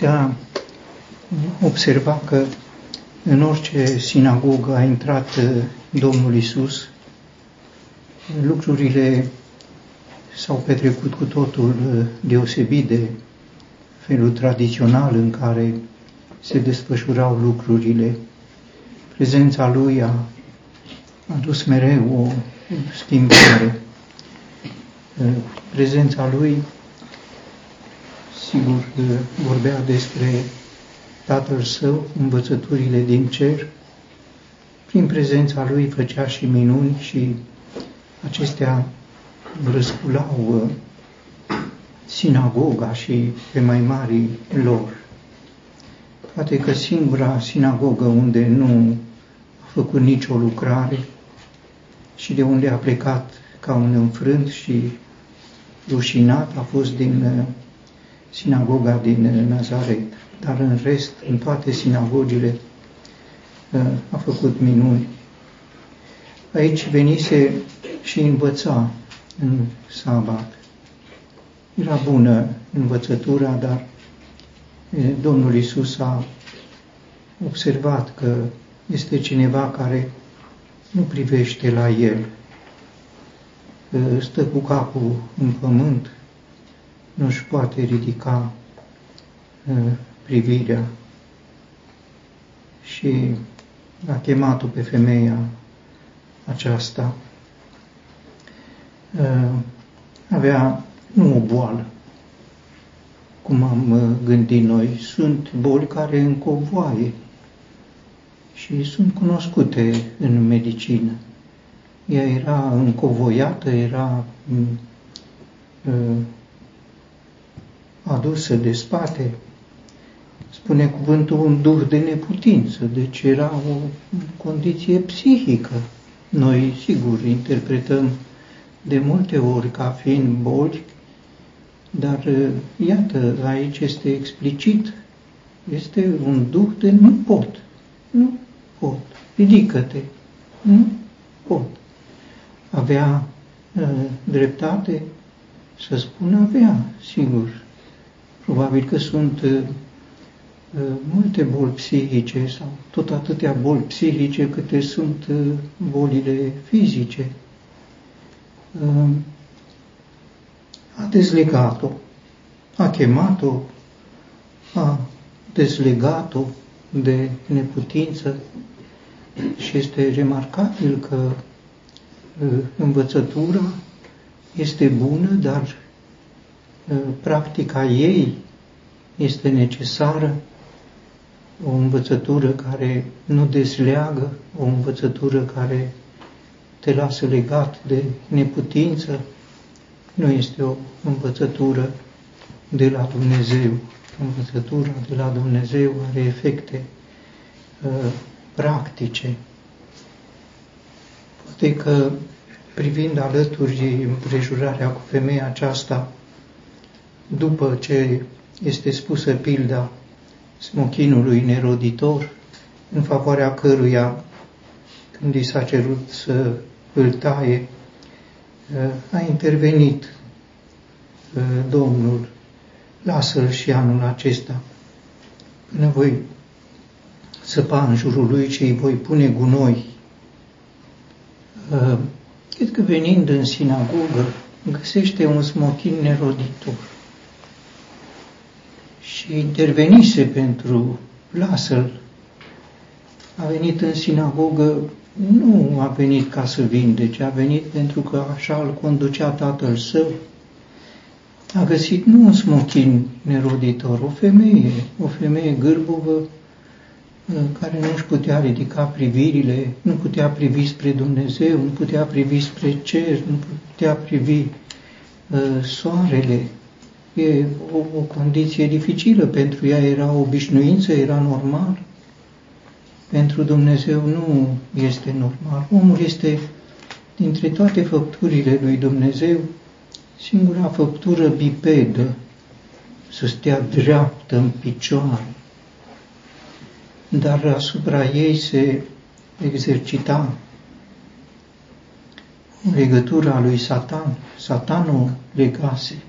putea observa că în orice sinagogă a intrat uh, Domnul Isus, lucrurile s-au petrecut cu totul uh, deosebit de felul tradițional în care se desfășurau lucrurile. Prezența lui a adus mereu o schimbare. Uh, prezența lui, sigur, vorbea despre Tatăl Său, învățăturile din cer, prin prezența Lui făcea și minuni și acestea răsculau uh, sinagoga și pe mai mari lor. Poate că singura sinagogă unde nu a făcut nicio lucrare și de unde a plecat ca un înfrânt și rușinat a fost din uh, sinagoga din uh, Nazaret dar în rest, în toate sinagogile, uh, a făcut minuni. Aici venise și învăța în sabat. Era bună învățătura, dar Domnul Isus a observat că este cineva care nu privește la el, stă cu capul în pământ, nu-și poate ridica privirea și a chemat-o pe femeia aceasta. Uh, avea nu o boală, cum am uh, gândit noi, sunt boli care încovoaie și sunt cunoscute în medicină. Ea era încovoiată, era uh, adusă de spate, spune cuvântul, un duh de neputință, deci era o condiție psihică. Noi, sigur, interpretăm de multe ori ca fiind boli, dar iată, aici este explicit, este un duh de nu pot, nu pot, ridică-te, nu pot. Avea uh, dreptate să spună avea, sigur. Probabil că sunt uh, Uh, multe boli psihice sau tot atâtea boli psihice câte sunt uh, bolile fizice. Uh, a dezlegat-o, a chemat-o, a dezlegat-o de neputință și este remarcabil că învățătura este bună, dar practica ei este necesară o învățătură care nu desleagă, o învățătură care te lasă legat de neputință, nu este o învățătură de la Dumnezeu. Învățătura de la Dumnezeu are efecte uh, practice. Poate că privind alături împrejurarea cu femeia aceasta, după ce este spusă pilda smochinului neroditor, în favoarea căruia, când i s-a cerut să îl taie, a intervenit uh, Domnul, lasă-l și anul acesta, până voi săpa în jurul lui și îi voi pune gunoi. Uh, cred că venind în sinagogă, găsește un smochin neroditor și intervenise pentru lasă-l. A venit în sinagogă, nu a venit ca să vindece, a venit pentru că așa îl conducea tatăl său. A găsit nu un smochin neroditor, o femeie, o femeie gârbovă, uh, care nu își putea ridica privirile, nu putea privi spre Dumnezeu, nu putea privi spre cer, nu putea privi uh, soarele, e o, o condiție dificilă pentru ea, era o obișnuință, era normal. Pentru Dumnezeu nu este normal. Omul este, dintre toate făpturile lui Dumnezeu, singura făptură bipedă, să stea dreaptă în picioare. Dar asupra ei se exercita legătura lui Satan. Satanul legase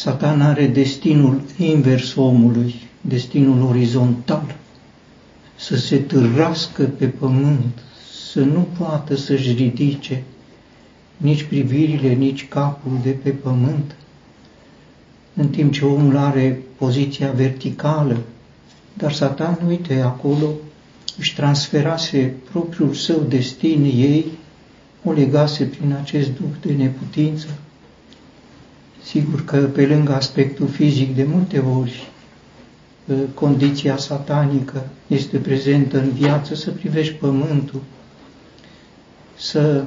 Satan are destinul invers omului. destinul orizontal, să se târască pe pământ, să nu poată să-și ridice nici privirile, nici capul de pe pământ, în timp ce omul are poziția verticală, dar Satan, uite, acolo își transferase propriul său destin ei, o legase prin acest duh de neputință. Sigur că pe lângă aspectul fizic de multe ori ă, condiția satanică este prezentă în viață, să privești pământul, să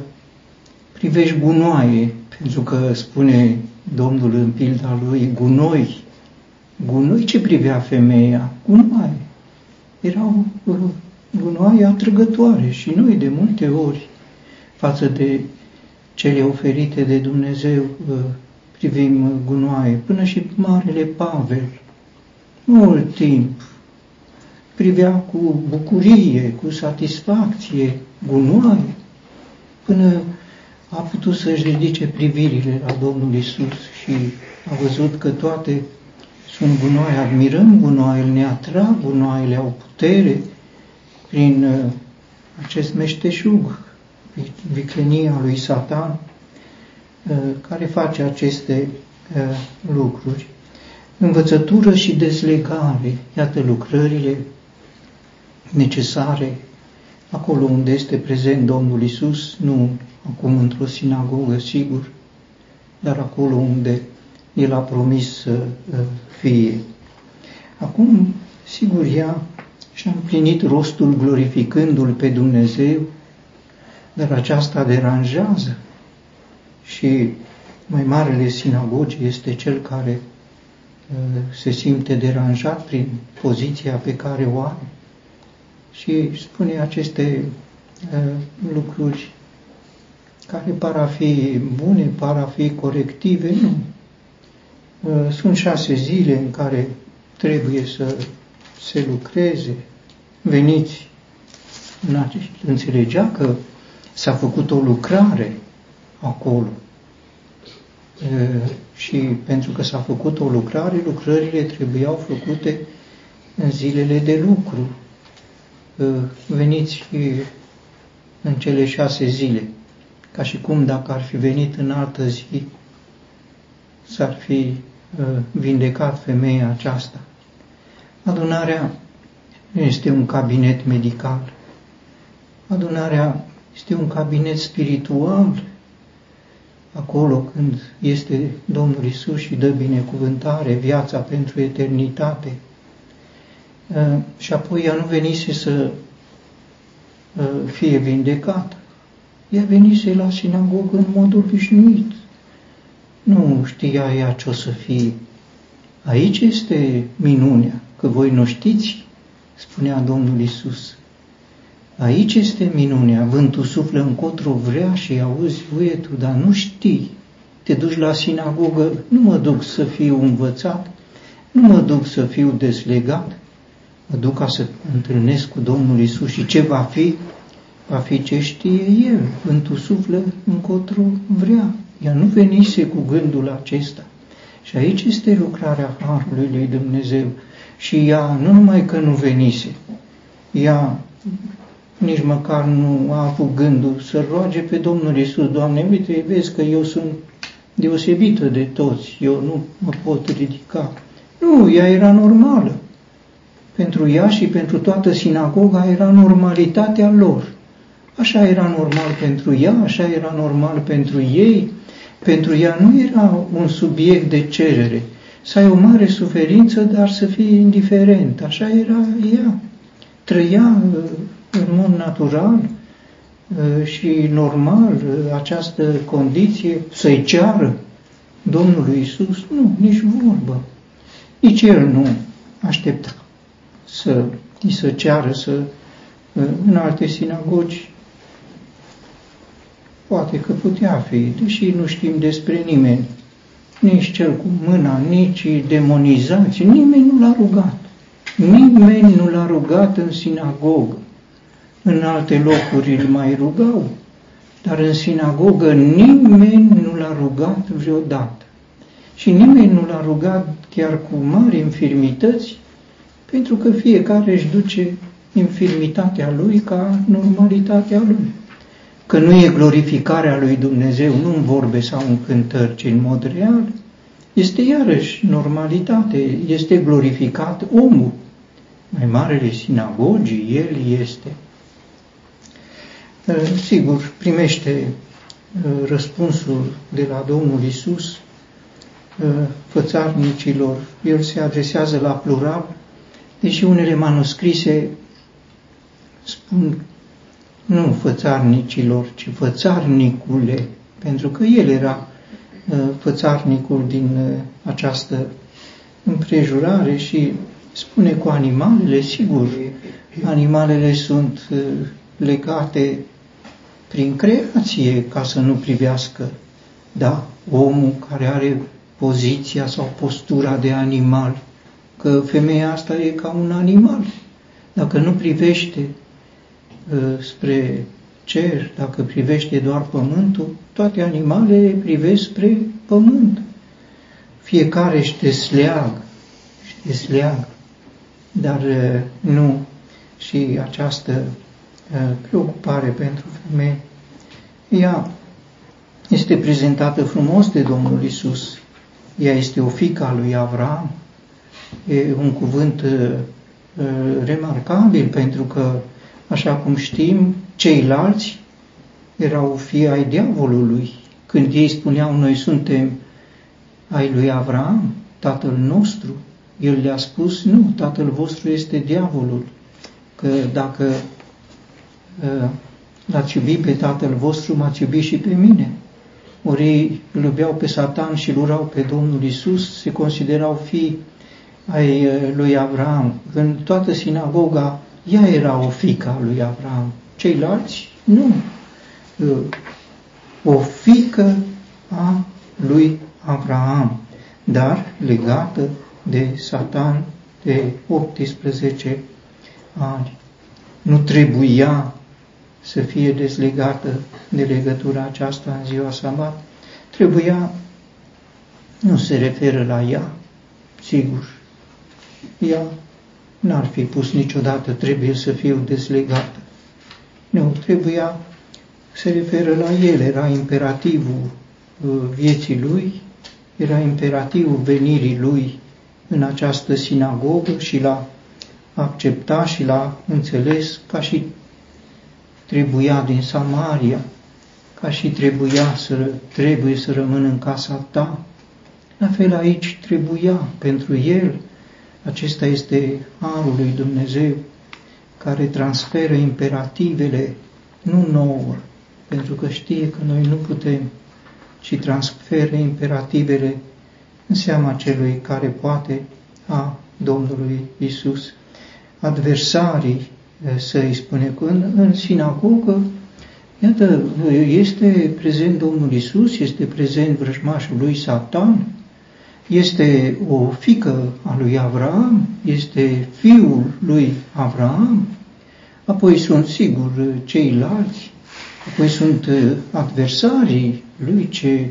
privești gunoaie, pentru că spune Domnul în pilda lui, gunoi, gunoi ce privea femeia? Gunoaie. Erau uh, gunoaie atrăgătoare și noi de multe ori față de cele oferite de Dumnezeu uh, privim gunoaie, până și Marele Pavel, mult timp, privea cu bucurie, cu satisfacție, gunoaie, până a putut să-și ridice privirile la Domnul Isus și a văzut că toate sunt gunoaie, admirăm gunoaiele, ne atrag gunoaiele, au putere prin uh, acest meșteșug, viclenia lui Satan, uh, care face aceste uh, lucruri. Învățătură și dezlegare, iată lucrările necesare acolo unde este prezent Domnul Isus, nu acum într-o sinagogă, sigur, dar acolo unde El a promis să fie. Acum, sigur, ea și-a împlinit rostul glorificându-L pe Dumnezeu, dar aceasta deranjează și mai marele sinagogi este cel care uh, se simte deranjat prin poziția pe care o are și spune aceste uh, lucruri care par a fi bune, par a fi corective, nu. Uh, sunt șase zile în care trebuie să se lucreze. Veniți, înțelegea că s-a făcut o lucrare acolo. Uh, și pentru că s-a făcut o lucrare, lucrările trebuiau făcute în zilele de lucru. Uh, veniți în cele șase zile ca și cum dacă ar fi venit în altă zi, s-ar fi uh, vindecat femeia aceasta. Adunarea nu este un cabinet medical. Adunarea este un cabinet spiritual. Acolo când este Domnul Isus și dă binecuvântare, viața pentru eternitate. Uh, și apoi ea nu venise să uh, fie vindecată ea venise la sinagogă în mod obișnuit. Nu știa ea ce o să fie. Aici este minunea, că voi nu știți, spunea Domnul Isus. Aici este minunea, vântul suflă încotro vrea și auzi uietul, dar nu știi. Te duci la sinagogă, nu mă duc să fiu învățat, nu mă duc să fiu deslegat, mă duc ca să întâlnesc cu Domnul Isus și ce va fi, va fi ce știe el, vântul suflă încotro vrea. Ea nu venise cu gândul acesta. Și aici este lucrarea Harului lui Dumnezeu. Și ea nu numai că nu venise, ea nici măcar nu a avut gândul să roage pe Domnul Isus, Doamne, uite, vezi că eu sunt deosebită de toți, eu nu mă pot ridica. Nu, ea era normală. Pentru ea și pentru toată sinagoga era normalitatea lor. Așa era normal pentru ea, așa era normal pentru ei. Pentru ea nu era un subiect de cerere. Să ai o mare suferință, dar să fii indiferent. Așa era ea. Trăia uh, în mod natural uh, și normal uh, această condiție să-i ceară Domnului Isus? Nu, nici vorbă. Nici el nu aștepta să îi să ceară să în alte sinagogi Poate că putea fi, deși nu știm despre nimeni. Nici cel cu mâna, nici demonizați, nimeni nu l-a rugat. Nimeni nu l-a rugat în sinagogă. În alte locuri îl mai rugau, dar în sinagogă nimeni nu l-a rugat vreodată. Și nimeni nu l-a rugat chiar cu mari infirmități, Pentru că fiecare își duce infirmitatea lui ca normalitatea lui. Că nu e glorificarea lui Dumnezeu, nu în vorbe sau în cântări, ci în mod real, este iarăși normalitate, este glorificat omul. Mai marele sinagogii, el este. Uh, sigur, primește uh, răspunsul de la Domnul Isus uh, fățarnicilor, el se adresează la plural, deși unele manuscrise spun nu fățarnicilor, ci fățarnicule, pentru că el era fățarnicul din această împrejurare și spune cu animalele, sigur, animalele sunt legate prin creație ca să nu privească, da, omul care are poziția sau postura de animal, că femeia asta e ca un animal. Dacă nu privește uh, spre cer, dacă privește doar pământul, toate animalele privesc spre pământ. Fiecare își desleagă, își desleagă, dar uh, nu și această preocupare pentru femei. Ea este prezentată frumos de Domnul Isus. Ea este o fică a lui Avram. E un cuvânt uh, remarcabil pentru că, așa cum știm, ceilalți erau fii ai diavolului. Când ei spuneau, noi suntem ai lui Avram, tatăl nostru, el le-a spus, nu, tatăl vostru este diavolul. Că dacă l-ați iubit pe tatăl vostru, m-ați iubit și pe mine. Ori ei îl iubeau pe Satan și îl urau pe Domnul Isus, se considerau fi ai lui Abraham. În toată sinagoga, ea era o fică a lui Abraham. Ceilalți, nu. O fică a lui Abraham, dar legată de Satan de 18 ani. Nu trebuia să fie dezlegată de legătura aceasta în ziua sabat, trebuia, nu se referă la ea, sigur, ea n-ar fi pus niciodată, trebuie să fiu dezlegată. Nu, trebuia, se referă la el, era imperativul uh, vieții lui, era imperativul venirii lui în această sinagogă și l-a accepta și l-a înțeles ca și trebuia din Samaria, ca și trebuia să, trebuie să rămână în casa ta. La fel aici trebuia pentru el, acesta este Harul lui Dumnezeu, care transferă imperativele, nu nouă, pentru că știe că noi nu putem, ci transferă imperativele în seama celui care poate a Domnului Isus. Adversarii să-i spune că în, în sinagogă, iată, este prezent Domnul Isus, este prezent vrăjmașul lui Satan, este o fică a lui Avram, este fiul lui Avram, apoi sunt sigur ceilalți, apoi sunt uh, adversarii lui, ce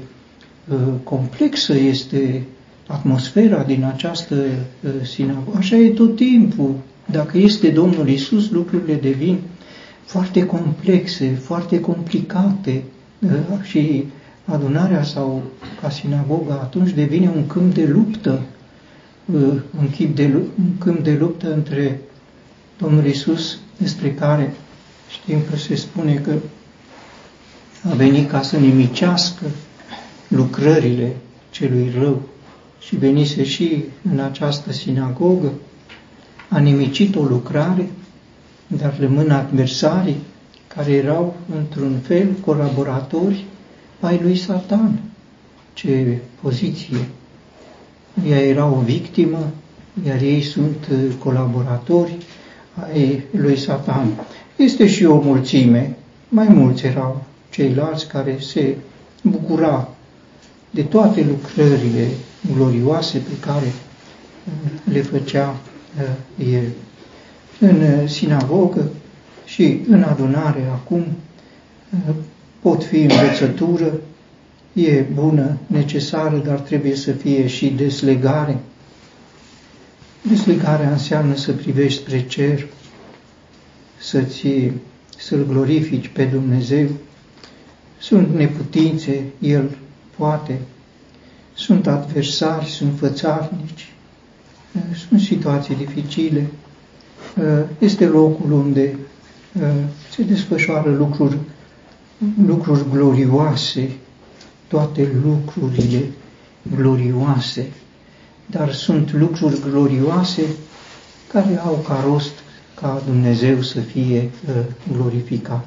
uh, complexă este atmosfera din această uh, sinagogă. Așa e tot timpul dacă este Domnul Isus, lucrurile devin foarte complexe, foarte complicate uh, și adunarea sau ca sinagoga atunci devine un câmp de luptă, uh, un câmp de, un câmp de luptă între Domnul Isus, despre care știm că se spune că a venit ca să nimicească lucrările celui rău. Și venise și în această sinagogă a nimicit o lucrare, dar rămân adversarii care erau într-un fel colaboratori ai lui Satan. Ce poziție! Ea era o victimă, iar ei sunt uh, colaboratori ai lui Satan. Este și o mulțime, mai mulți erau ceilalți care se bucura de toate lucrările glorioase pe care uh, le făcea e în sinagogă și în adunare acum pot fi învățătură, e bună, necesară, dar trebuie să fie și deslegare. Deslegarea înseamnă să privești spre cer, să-ți, să-L glorifici pe Dumnezeu. Sunt neputințe, El poate, sunt adversari, sunt fățarnici, sunt situații dificile, este locul unde se desfășoară lucruri, lucruri glorioase, toate lucrurile glorioase, dar sunt lucruri glorioase care au ca rost ca Dumnezeu să fie glorificat.